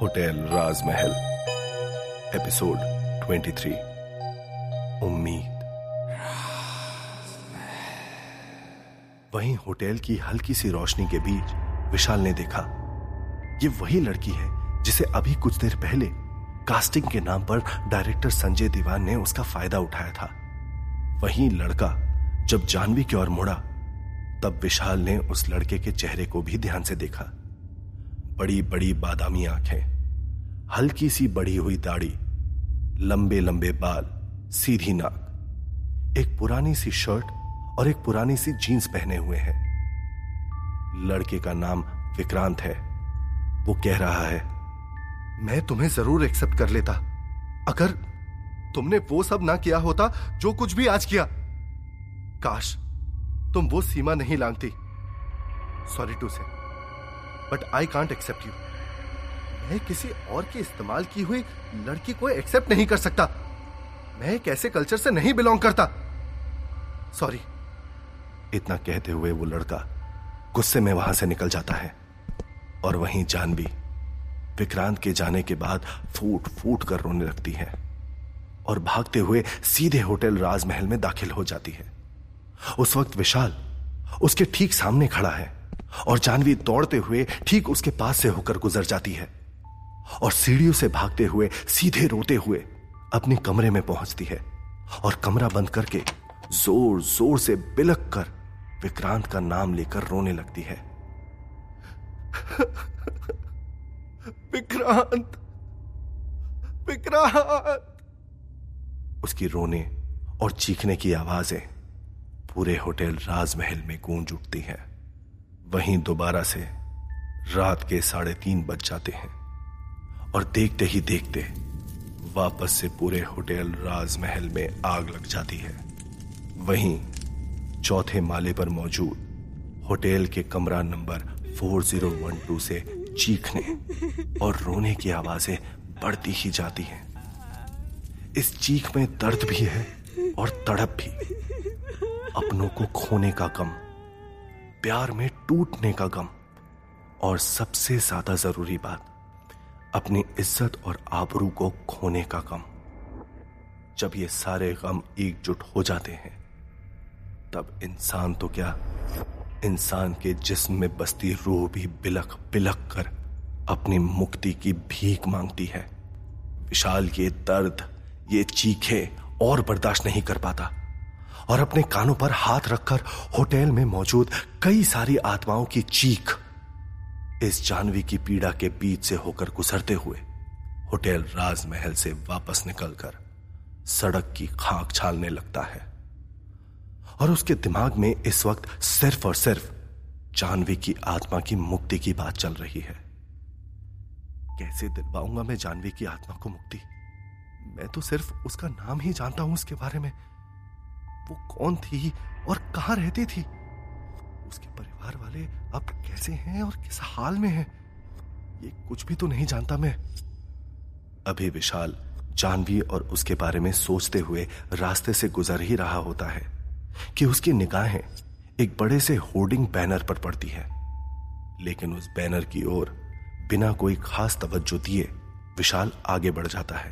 Hotel राजमहल, episode 23 उम्मीद। वहीं hotel की हल्की सी रोशनी के बीच विशाल ने देखा, ये वही लड़की है जिसे अभी कुछ देर पहले कास्टिंग के नाम पर डायरेक्टर संजय दीवान ने उसका फ़ायदा उठाया था। वहीं लड़का जब जानवी की ओर मुड़ा, तब विशाल ने उस लड़के के चेहरे को भी ध्यान से देखा। बड़ी बड़ी बादामी आँखें हल्की सी बढ़ी हुई दाढ़ी लंबे लंबे बाल, सीधी नाक, एक पुरानी सी शर्ट और एक पुरानी सी जीन्स पहने हुए हैं। लड़के का नाम विक्रांत है। वो कह रहा है, मैं तुम्हें ज़रूर एक्सेप्ट कर लेता। अगर तुमने वो सब ना किया होता, जो कुछ भी आज किया। काश तुम वो सीमा नहीं लांगती। Sorry to say. But I can't accept you मैं किसी और के इस्तेमाल की हुई लड़की को एक्सेप्ट नहीं कर सकता। मैं एक ऐसे कल्चर से नहीं बिलोंग करता। सॉरी इतना कहते हुए वो लड़का गुस्से में वहाँ से निकल जाता है। और वहीं जानवी विक्रांत के जाने के बाद फूट फूट कर रोने लगती है। और भागते हुए सीधे होटल राजमहल में दाखिल हो जाती है। उस वक्त विशाल उसके ठीक सामने खड़ा है। और जानवी दौड़ते हुए ठीक उसके पास से होकर गुजर जाती है और सीढ़ियों से भागते हुए सीधे रोते हुए अपने कमरे में पहुँचती है और कमरा बंद करके ज़ोर ज़ोर से बिलक कर विक्रांत का नाम लेकर रोने लगती है। विक्रांत। विक्रांत। उसकी रोने और चीखने की आवाज़ें पूरे होटल राजमहल में गूंज उठती हैं। वहीं दोबारा से रात के साढ़े तीन बज जाते हैं और देखते ही देखते वापस से पूरे होटल राजमहल में आग लग जाती है। वहीं चौथे माले पर मौजूद होटल के कमरा नंबर 4012 से चीखने और रोने की आवाज़ें बढ़ती ही जाती हैं। इस चीख में दर्द भी है और तड़प भी। अपनों को खोने का गम प्यार में टूटने का गम। और सबसे ज़्यादा ज़रूरी बात, अपनी इज़्ज़त और आबरू को खोने का गम। जब ये सारे गम एकजुट हो जाते हैं, तब इंसान तो क्या, इंसान के जिस्म में बसती रूह भी बिलख बिलख कर अपनी मुक्ति की भीख मांगती है। विशाल ये दर्द, ये चीखे और बर्दाश्त नहीं कर पाता। और अपने कानों पर हाथ रखकर होटल में मौजूद कई सारी आत्माओं की चीख इस जानवी की पीड़ा के बीच से होकर गुजरते हुए होटल राजमहल से वापस निकलकर सड़क की खाक छालने लगता है। और उसके दिमाग में इस वक्त सिर्फ़ और सिर्फ़ जानवी की आत्मा की मुक्ति की बात चल रही है। कैसे दिलवाऊँगा मैं जानवी की आत्मा को मुक्ति? मैं तो सिर्फ़ उसका नाम ही जानता हूँ उसके बारे में। वो कौन थी और कहाँ रहती थी? उसके परिवार वाले अब कैसे हैं और किस हाल में हैं? ये कुछ भी तो नहीं जानता मैं। अभी विशाल जानवी और उसके बारे में सोचते हुए रास्ते से गुजर ही रहा होता है कि उसकी निगाहें एक बड़े से होर्डिंग बैनर पर पड़ती है। लेकिन उस बैनर की ओर बिना कोई खास तवज्जो दिए विशाल आगे बढ़ जाता है।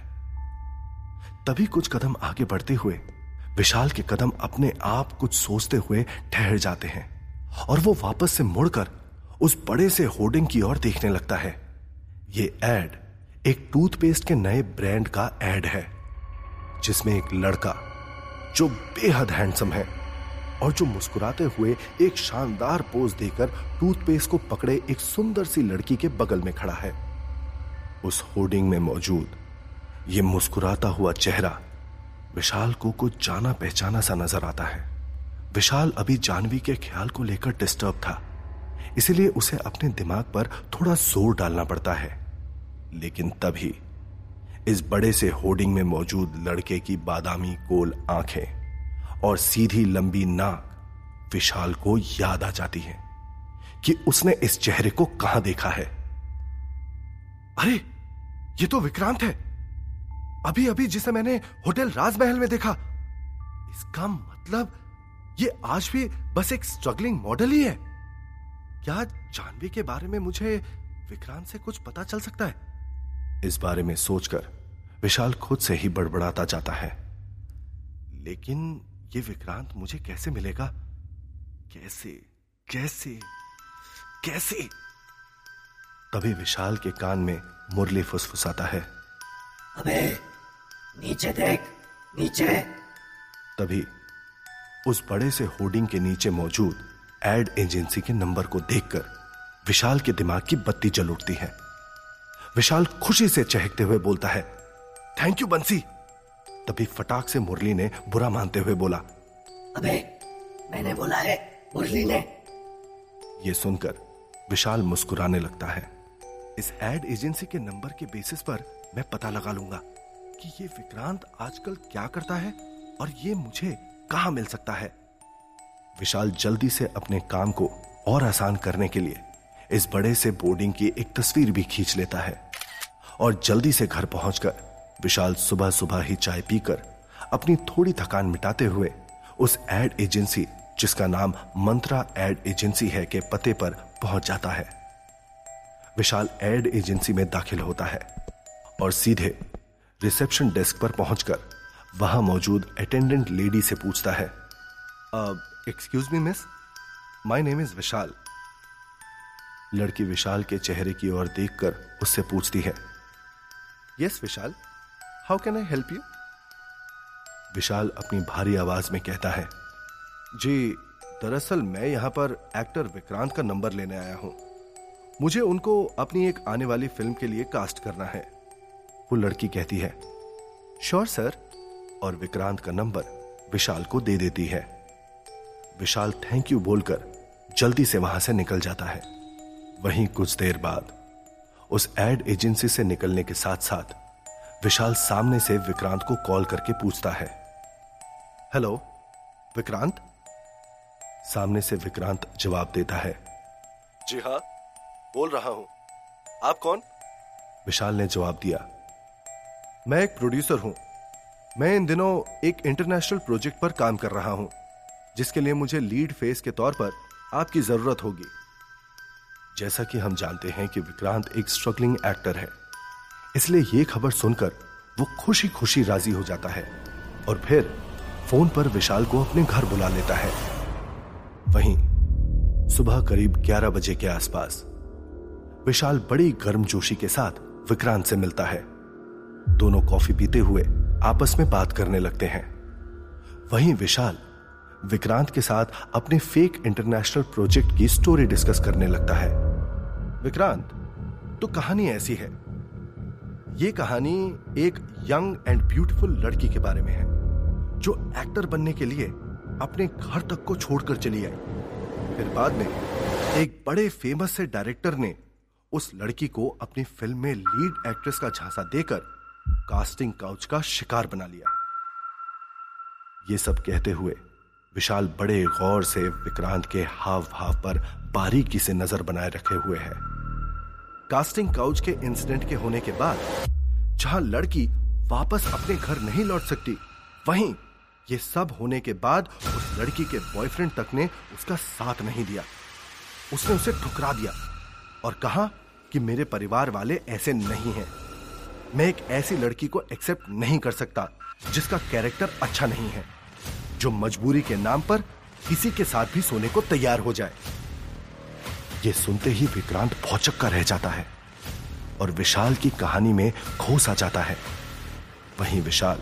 तभी कुछ कदम आगे बढ़ते हुए विशाल के कदम अपने आप कुछ सोचते हुए ठहर जाते हैं और वो वापस से मुड़कर उस बड़े से होर्डिंग की ओर देखने लगता है। ये एड एक टूथपेस्ट के नए ब्रांड का एड है, जिसमें एक लड़का जो बेहद हैंडसम है और जो मुस्कुराते हुए एक शानदार पोज देकर टूथपेस्ट को पकड़े एक सुंदर सी लड़की के बगल में खड़ा है। उस होर्डिंग में मौजूद ये मुस्कुराता हुआ चेहरा विशाल को कुछ जाना पहचाना सा नज़र आता है। विशाल अभी जानवी के ख्याल को लेकर डिस्टर्ब था। इसलिए उसे अपने दिमाग पर थोड़ा ज़ोर डालना पड़ता है। लेकिन तभी इस बड़े से होर्डिंग में मौजूद लड़के की बादामी गोल आँखें और सीधी लंबी नाक विशाल को याद आ जाती है कि उसने इस चेहरे को कहाँ देखा है। अरे, ये तो विक्रांत है। अभी अभी जिसे मैंने होटल राजमहल में देखा। इसका मतलब ये आज भी बस एक स्ट्रगलिंग मॉडल ही है। क्या जानवी के बारे में मुझे विक्रांत से कुछ पता चल सकता है? इस बारे में सोचकर विशाल खुद से ही बड़बड़ाता जाता है। लेकिन ये विक्रांत मुझे कैसे मिलेगा? कैसे कैसे कैसे? तभी विशाल के कान में मुरली फुसफुसाता है। अबे नीचे देख नीचे। तभी उस बड़े से होर्डिंग के नीचे मौजूद एड एजेंसी के नंबर को देखकर विशाल के दिमाग की बत्ती जल उठती है। विशाल खुशी से चहकते हुए बोलता है थैंक यू बंसी। तभी फटाक से मुरली ने बुरा मानते हुए बोला अबे मैंने बोला है मुरली ने। यह सुनकर विशाल मुस्कुराने लगता है। इस एड एजेंसी के नंबर के बेसिस पर मैं पता लगा लूँगा। कि ये विक्रांत आजकल क्या करता है और ये मुझे कहा मिल सकता है? विशाल जल्दी से अपने काम को और आसान करने के लिए इस बड़े से बोर्डिंग की एक तस्वीर भी खींच लेता है और जल्दी से घर पहुंचकर विशाल सुबह सुबह ही चाय पीकर अपनी थोड़ी थकान मिटाते हुए उस एड एजेंसी, जिसका नाम मंत्रा एड एजेंसी है, के पते पर पहुँच जाता है। विशाल एड एजेंसी में दाखिल होता है और सीधे रिसेप्शन डेस्क पर पहुंचकर वहाँ मौजूद अटेंडेंट लेडी से पूछता है excuse me miss my name is Vishal लड़की विशाल के चेहरे की ओर देखकर उससे पूछती है yes Vishal how can I help you Vishal अपनी भारी आवाज़ में कहता है, जी, दरअसल मैं यहाँ पर एक्टर विक्रांत का नंबर लेने आया हूँ। मुझे उनको अपनी एक आने वाली फ़िल्म के लिए कास्ट करना है। वो लड़की कहती है श्योर सर, और विक्रांत का नंबर विशाल को दे देती है। विशाल थैंक यू बोलकर जल्दी से वहाँ से निकल जाता है। वहीं कुछ देर बाद, उस एड एजेंसी से निकलने के साथ साथ विशाल सामने से विक्रांत को कॉल करके पूछता है हेलो विक्रांत? सामने से विक्रांत जवाब देता है, जी हाँ बोल रहा हूँ। आप कौन? विशाल ने जवाब दिया मैं एक प्रोड्यूसर हूँ। मैं इन दिनों एक इंटरनेशनल प्रोजेक्ट पर काम कर रहा हूँ, जिसके लिए मुझे लीड फेस के तौर पर आपकी ज़रूरत होगी। जैसा कि हम जानते हैं कि विक्रांत एक स्ट्रगलिंग एक्टर है, इसलिए यह खबर सुनकर वो खुशी खुशी राज़ी हो जाता है और फिर फ़ोन पर विशाल को अपने घर बुला लेता है। वहीं सुबह करीब 11 बजे के आसपास विशाल बड़ी गर्मजोशी के साथ विक्रांत से मिलता है। दोनों कॉफ़ी पीते हुए आपस में बात करने लगते हैं। वहीं विशाल विक्रांत के साथ अपने फेक इंटरनेशनल प्रोजेक्ट की स्टोरी डिस्कस करने लगता है। विक्रांत तो कहानी ऐसी है। यह कहानी एक यंग एंड ब्यूटीफुल लड़की के बारे में है, जो एक्टर बनने के लिए अपने घर तक को छोड़कर चली आई। फिर बाद में एक बड़े फ़ेमस से डायरेक्टर ने उस लड़की को अपनी फ़िल्म में लीड एक्ट्रेस का झांसा देकर कास्टिंग काउच का शिकार बना लिया। ये सब कहते हुए विशाल बड़े गौर से विक्रांत के हाव भाव पर बारीकी से नज़र बनाए रखे हुए है। कास्टिंग काउच के इंसिडेंट के होने के बाद जहाँ लड़की वापस अपने घर नहीं लौट सकती, वहीं ये सब होने के बाद उस लड़की के बॉयफ्रेंड तक ने उसका साथ नहीं दिया। उसने उसे ठुकरा दिया और कहा कि मेरे परिवार वाले ऐसे नहीं हैं। मैं एक ऐसी लड़की को एक्सेप्ट नहीं कर सकता, जिसका कैरेक्टर अच्छा नहीं है, जो मजबूरी के नाम पर किसी के साथ भी सोने को तैयार हो जाए। ये सुनते ही विक्रांत भौचक्का रह जाता है और विशाल की कहानी में खोस आ जाता है। वहीं विशाल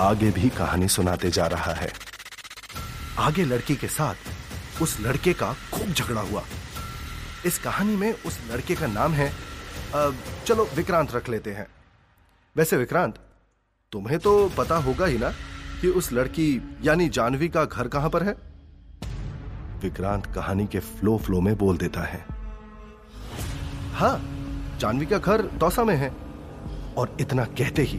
आगे भी कहानी सुनाते जा रहा है। आगे लड़की के साथ उस लड़के का खूब झगड़ा हुआ। इस कहानी में उस लड़के का नाम है चलो विक्रांत रख लेते हैं। वैसे विक्रांत, तुम्हें तो पता होगा ही ना कि उस लड़की, यानी जानवी का घर कहाँ पर है? विक्रांत कहानी के फ्लो फ्लो में बोल देता है। हाँ जानवी का घर दौसा में है। और इतना कहते ही,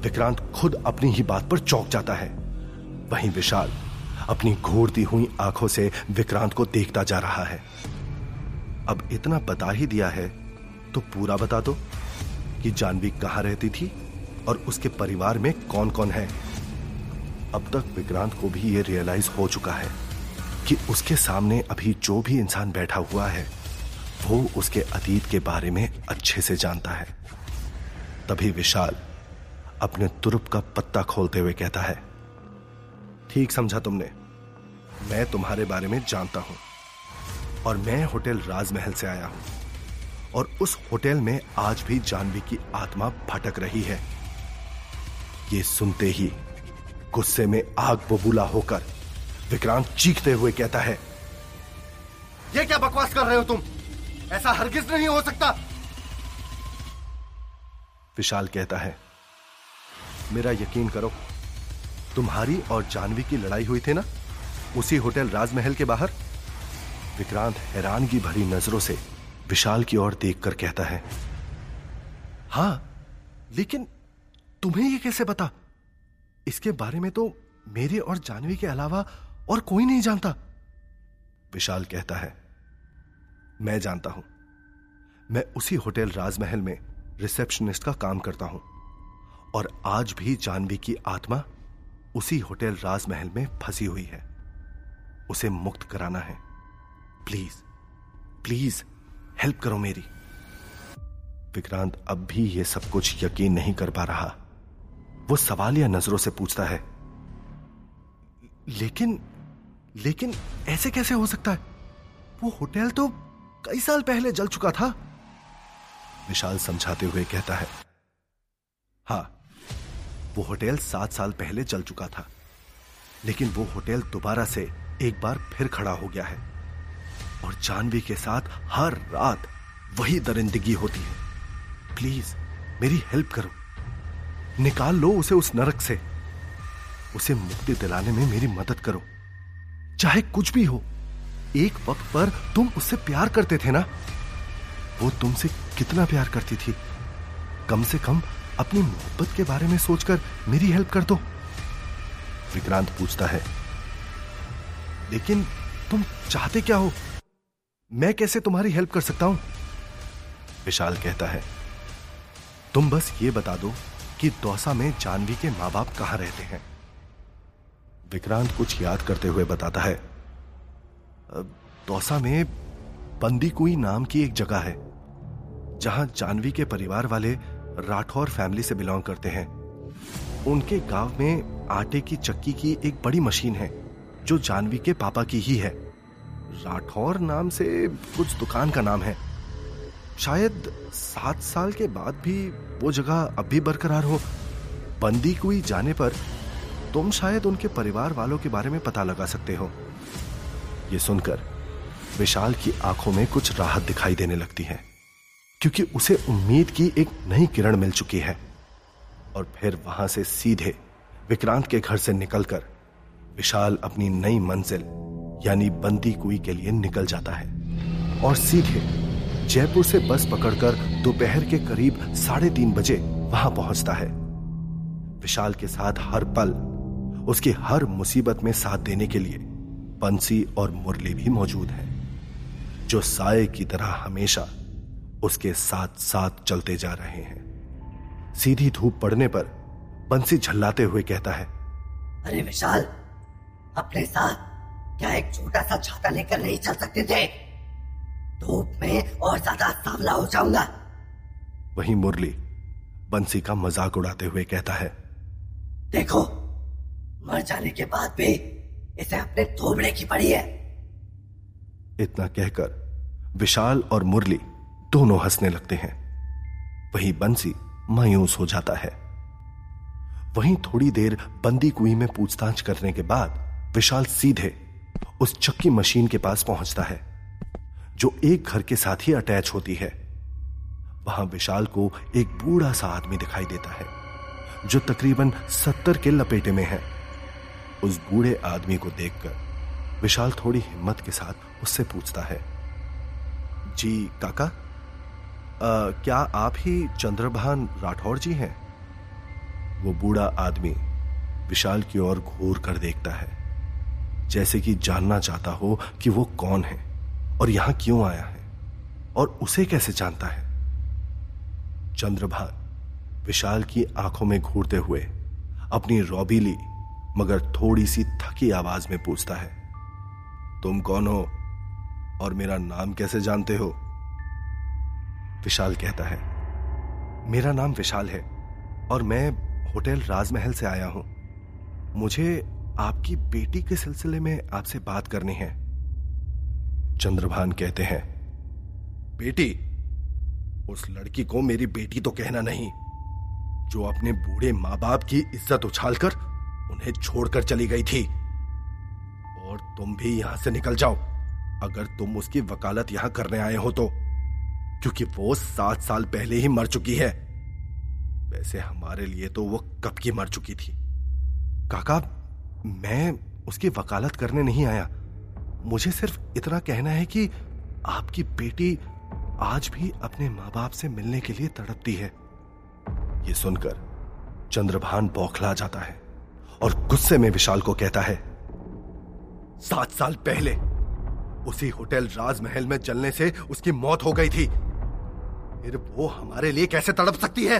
विक्रांत खुद अपनी ही बात पर चौंक जाता है। वहीं विशाल, अपनी घूरती हुई आँखों से विक्रांत को देखता जा रहा है। अब इतना बता ही दिया है तो पूरा बता दो। कि जानवी कहाँ रहती थी और उसके परिवार में कौन कौन है? अब तक विक्रांत को भी यह रियलाइज़ हो चुका है कि उसके सामने अभी जो भी इंसान बैठा हुआ है, वो उसके अतीत के बारे में अच्छे से जानता है। तभी विशाल अपने तुरुप का पत्ता खोलते हुए कहता है, ठीक समझा तुमने। मैं तुम्हारे बारे में जानता हूँ और मैं होटल राजमहल से आया हूँ। और उस होटल में आज भी जानवी की आत्मा भटक रही है। ये सुनते ही गुस्से में आग बबूला होकर विक्रांत चीखते हुए कहता है, ये क्या बकवास कर रहे हो तुम? ऐसा हरगिज नहीं हो सकता! विशाल कहता है, मेरा यकीन करो, तुम्हारी और जानवी की लड़ाई हुई थी ना? उसी होटल राजमहल के बाहर? विक्रांत हैरानगी भरी नज़रों से विशाल की ओर देखकर कहता है हाँ लेकिन तुम्हें यह कैसे पता? इसके बारे में तो मेरे और जानवी के अलावा और कोई नहीं जानता। विशाल कहता है मैं जानता हूँ। मैं उसी होटल राजमहल में रिसेप्शनिस्ट का काम करता हूँ और आज भी जानवी की आत्मा उसी होटल राजमहल में फंसी हुई है। उसे मुक्त कराना है। प्लीज़ प्लीज़ हेल्प करो मेरी। विक्रांत अब भी यह सब कुछ यकीन नहीं कर पा रहा। वो सवाल या नज़रों से पूछता है। लेकिन लेकिन ऐसे कैसे हो सकता है? वो होटल तो कई साल पहले जल चुका था। विशाल समझाते हुए कहता है, हाँ, वो होटल सात साल पहले जल चुका था। लेकिन वो होटल दोबारा से एक बार फिर खड़ा हो गया है। और जानवी के साथ हर रात वही दरिंदगी होती है। प्लीज़, मेरी हेल्प करो। निकाल लो उसे उस नरक से। उसे मुक्ति दिलाने में मेरी मदद करो। चाहे कुछ भी हो, एक वक्त पर तुम उससे प्यार करते थे ना? वो तुमसे कितना प्यार करती थी? कम से कम अपनी मोहब्बत के बारे में सोचकर मेरी हेल्प कर दो। विक्रांत पूछता है, लेकिन तुम चाहते क्या हो? मैं कैसे तुम्हारी हेल्प कर सकता हूँ? विशाल कहता है, तुम बस ये बता दो कि दौसा में जानवी के माँ बाप कहाँ रहते हैं? विक्रांत कुछ याद करते हुए बताता है दौसा में बंदी कुई नाम की एक जगह है, जहाँ जानवी के परिवार वाले राठौर फैमिली से बिलोंग करते हैं। उनके गाँव में आटे की चक्की की एक बड़ी मशीन है, जो जानवी के पापा की ही है। राठौर नाम से कुछ दुकान का नाम है। शायद सात साल के बाद भी वो जगह अब भी बरकरार हो। बंदी कुई जाने पर तुम शायद उनके परिवार वालों के बारे में पता लगा सकते हो। ये सुनकर विशाल की आँखों में कुछ राहत दिखाई देने लगती है, क्योंकि उसे उम्मीद की एक नई किरण मिल चुकी है। और फिर वहाँ से सीधे विक्रांत के घर से निकलकर विशाल अपनी नई मंजिल यानी बंदी कुई के लिए निकल जाता है। और सीधे जयपुर से बस पकड़कर दोपहर के करीब साढ़े तीन बजे वहाँ पहुँचता है। विशाल के साथ हर पल, उसकी हर मुसीबत में साथ देने के लिए बंसी और मुरली भी मौजूद है, जो साय की तरह हमेशा उसके साथ साथ चलते जा रहे हैं। सीधी धूप पड़ने पर बंसी झल्लाते हुए कहता है, अरे विशाल, अपने साथ क्या एक छोटा सा छाता लेकर नहीं चल सकते थे? धूप में और ज़्यादा सावला हो जाऊँगा। वही मुरली बंसी का मज़ाक उड़ाते हुए कहता है देखो मर जाने के बाद भी इसे अपने थोबड़े की पड़ी है। इतना कहकर विशाल और मुरली दोनों हंसने लगते हैं। वही बंसी मायूस हो जाता है। वहीं थोड़ी देर बंदी कुई में पूछताछ करने के बाद विशाल सीधे उस चक्की मशीन के पास पहुँचता है जो एक घर के साथ ही अटैच होती है। वहाँ विशाल को एक बूढ़ा सा आदमी दिखाई देता है जो तकरीबन सत्तर के लपेटे में है। उस बूढ़े आदमी को देखकर विशाल थोड़ी हिम्मत के साथ उससे पूछता है जी काका आ, क्या आप ही चंद्रभान राठौर जी हैं? वो बूढ़ा आदमी विशाल की ओर घूर कर देखता है। जैसे कि जानना चाहता हो कि वो कौन है और यहाँ क्यों आया है और उसे कैसे जानता है। चंद्रभान विशाल की आँखों में घूरते हुए अपनी रौबीली मगर थोड़ी सी थकी आवाज़ में पूछता है, तुम कौन हो और मेरा नाम कैसे जानते हो? विशाल कहता है, मेरा नाम विशाल है और मैं होटल राजमहल से आया हूँ। मुझे आपकी बेटी के सिलसिले में आपसे बात करनी है। चंद्रभान कहते हैं, बेटी, उस लड़की को मेरी बेटी तो कहना नहीं। जो अपने बूढ़े माँ बाप की इज़्ज़त उछालकर उन्हें छोड़कर चली गई थी। और तुम भी यहाँ से निकल जाओ, अगर तुम उसकी वकालत यहाँ करने आए हो तो क्योंकि वो सात साल पहले ही मर चुकी है। वैसे हमारे लिए तो वो कब की मर चुकी थी? काका मैं उसकी वकालत करने नहीं आया। मुझे सिर्फ़ इतना कहना है कि आपकी बेटी आज भी अपने माँ बाप से मिलने के लिए तड़पती है। ये सुनकर चंद्रभान बौखला जाता है और गुस्से में विशाल को कहता है, सात साल पहले उसी होटल राजमहल में जलने से उसकी मौत हो गई थी। फिर वो हमारे लिए कैसे तड़प सकती है?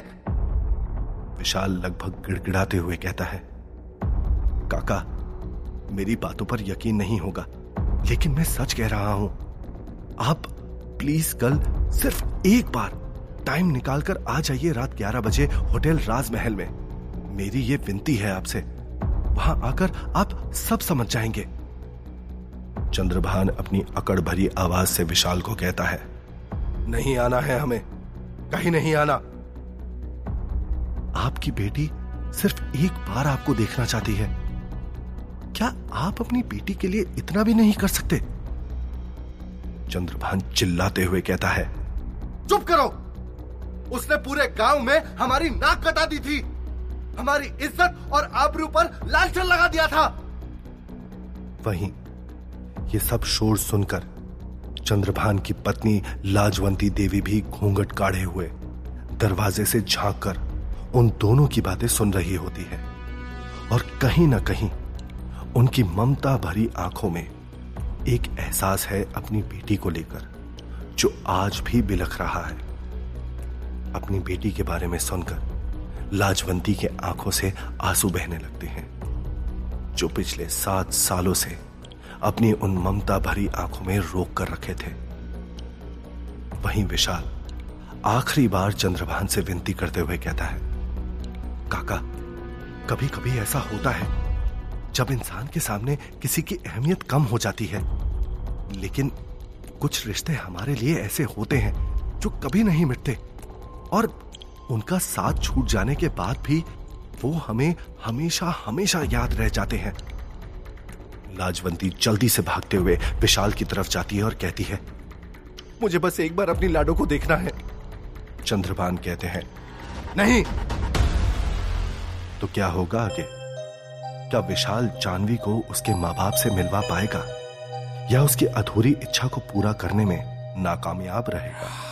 विशाल लगभग गिड़गिड़ाते हुए कहता है काका, मेरी बातों पर यकीन नहीं होगा, लेकिन मैं सच कह रहा हूँ। आप प्लीज़ कल सिर्फ़ एक बार टाइम निकालकर आ जाइए रात 11 बजे होटल राजमहल में। मेरी ये विनती है आपसे। वहाँ आकर आप सब समझ जाएँगे। चंद्रभान अपनी अकड़ भरी आवाज़ से विशाल को कहता है, नहीं आना है हमें, कहीं नहीं आना। आपकी बेटी सिर्फ़ एक बार आपको देखना चाहती है। क्या आप अपनी बेटी के लिए इतना भी नहीं कर सकते? चंद्रभान चिल्लाते हुए कहता है चुप करो। उसने पूरे गाँव में हमारी नाक कटा दी थी। हमारी इज़्ज़त और आबरू पर लालचन लगा दिया था। वहीं ये सब शोर सुनकर चंद्रभान की पत्नी लाजवंती देवी भी घूंघट काढ़े हुए दरवाजे से झाँक कर उन दोनों की बातें सुन रही होती है। और कहीं ना कहीं उनकी ममता भरी आँखों में एक एहसास है अपनी बेटी को लेकर, जो आज भी बिलख रहा है। अपनी बेटी के बारे में सुनकर लाजवंती के आँखों से आँसू बहने लगते हैं, जो पिछले सात सालों से अपनी उन ममता भरी आँखों में रोक कर रखे थे। वहीं विशाल आखिरी बार चंद्रभान से विनती करते हुए कहता है, काका कभी कभी ऐसा होता है। जब इंसान के सामने किसी की अहमियत कम हो जाती है, लेकिन कुछ रिश्ते हमारे लिए ऐसे होते हैं जो कभी नहीं मिटते, और उनका साथ छूट जाने के बाद भी वो हमें हमेशा हमेशा याद रह जाते हैं। लाजवंती जल्दी से भागते हुए विशाल की तरफ़ जाती है और कहती है, मुझे बस एक बार अपनी लाडो को देखना है। चंद्रभान कहते हैं, नहीं! तो क्या होगा आगे? क्या विशाल जानवी को उसके माँ बाप से मिलवा पाएगा या उसकी अधूरी इच्छा को पूरा करने में नाकामयाब रहेगा।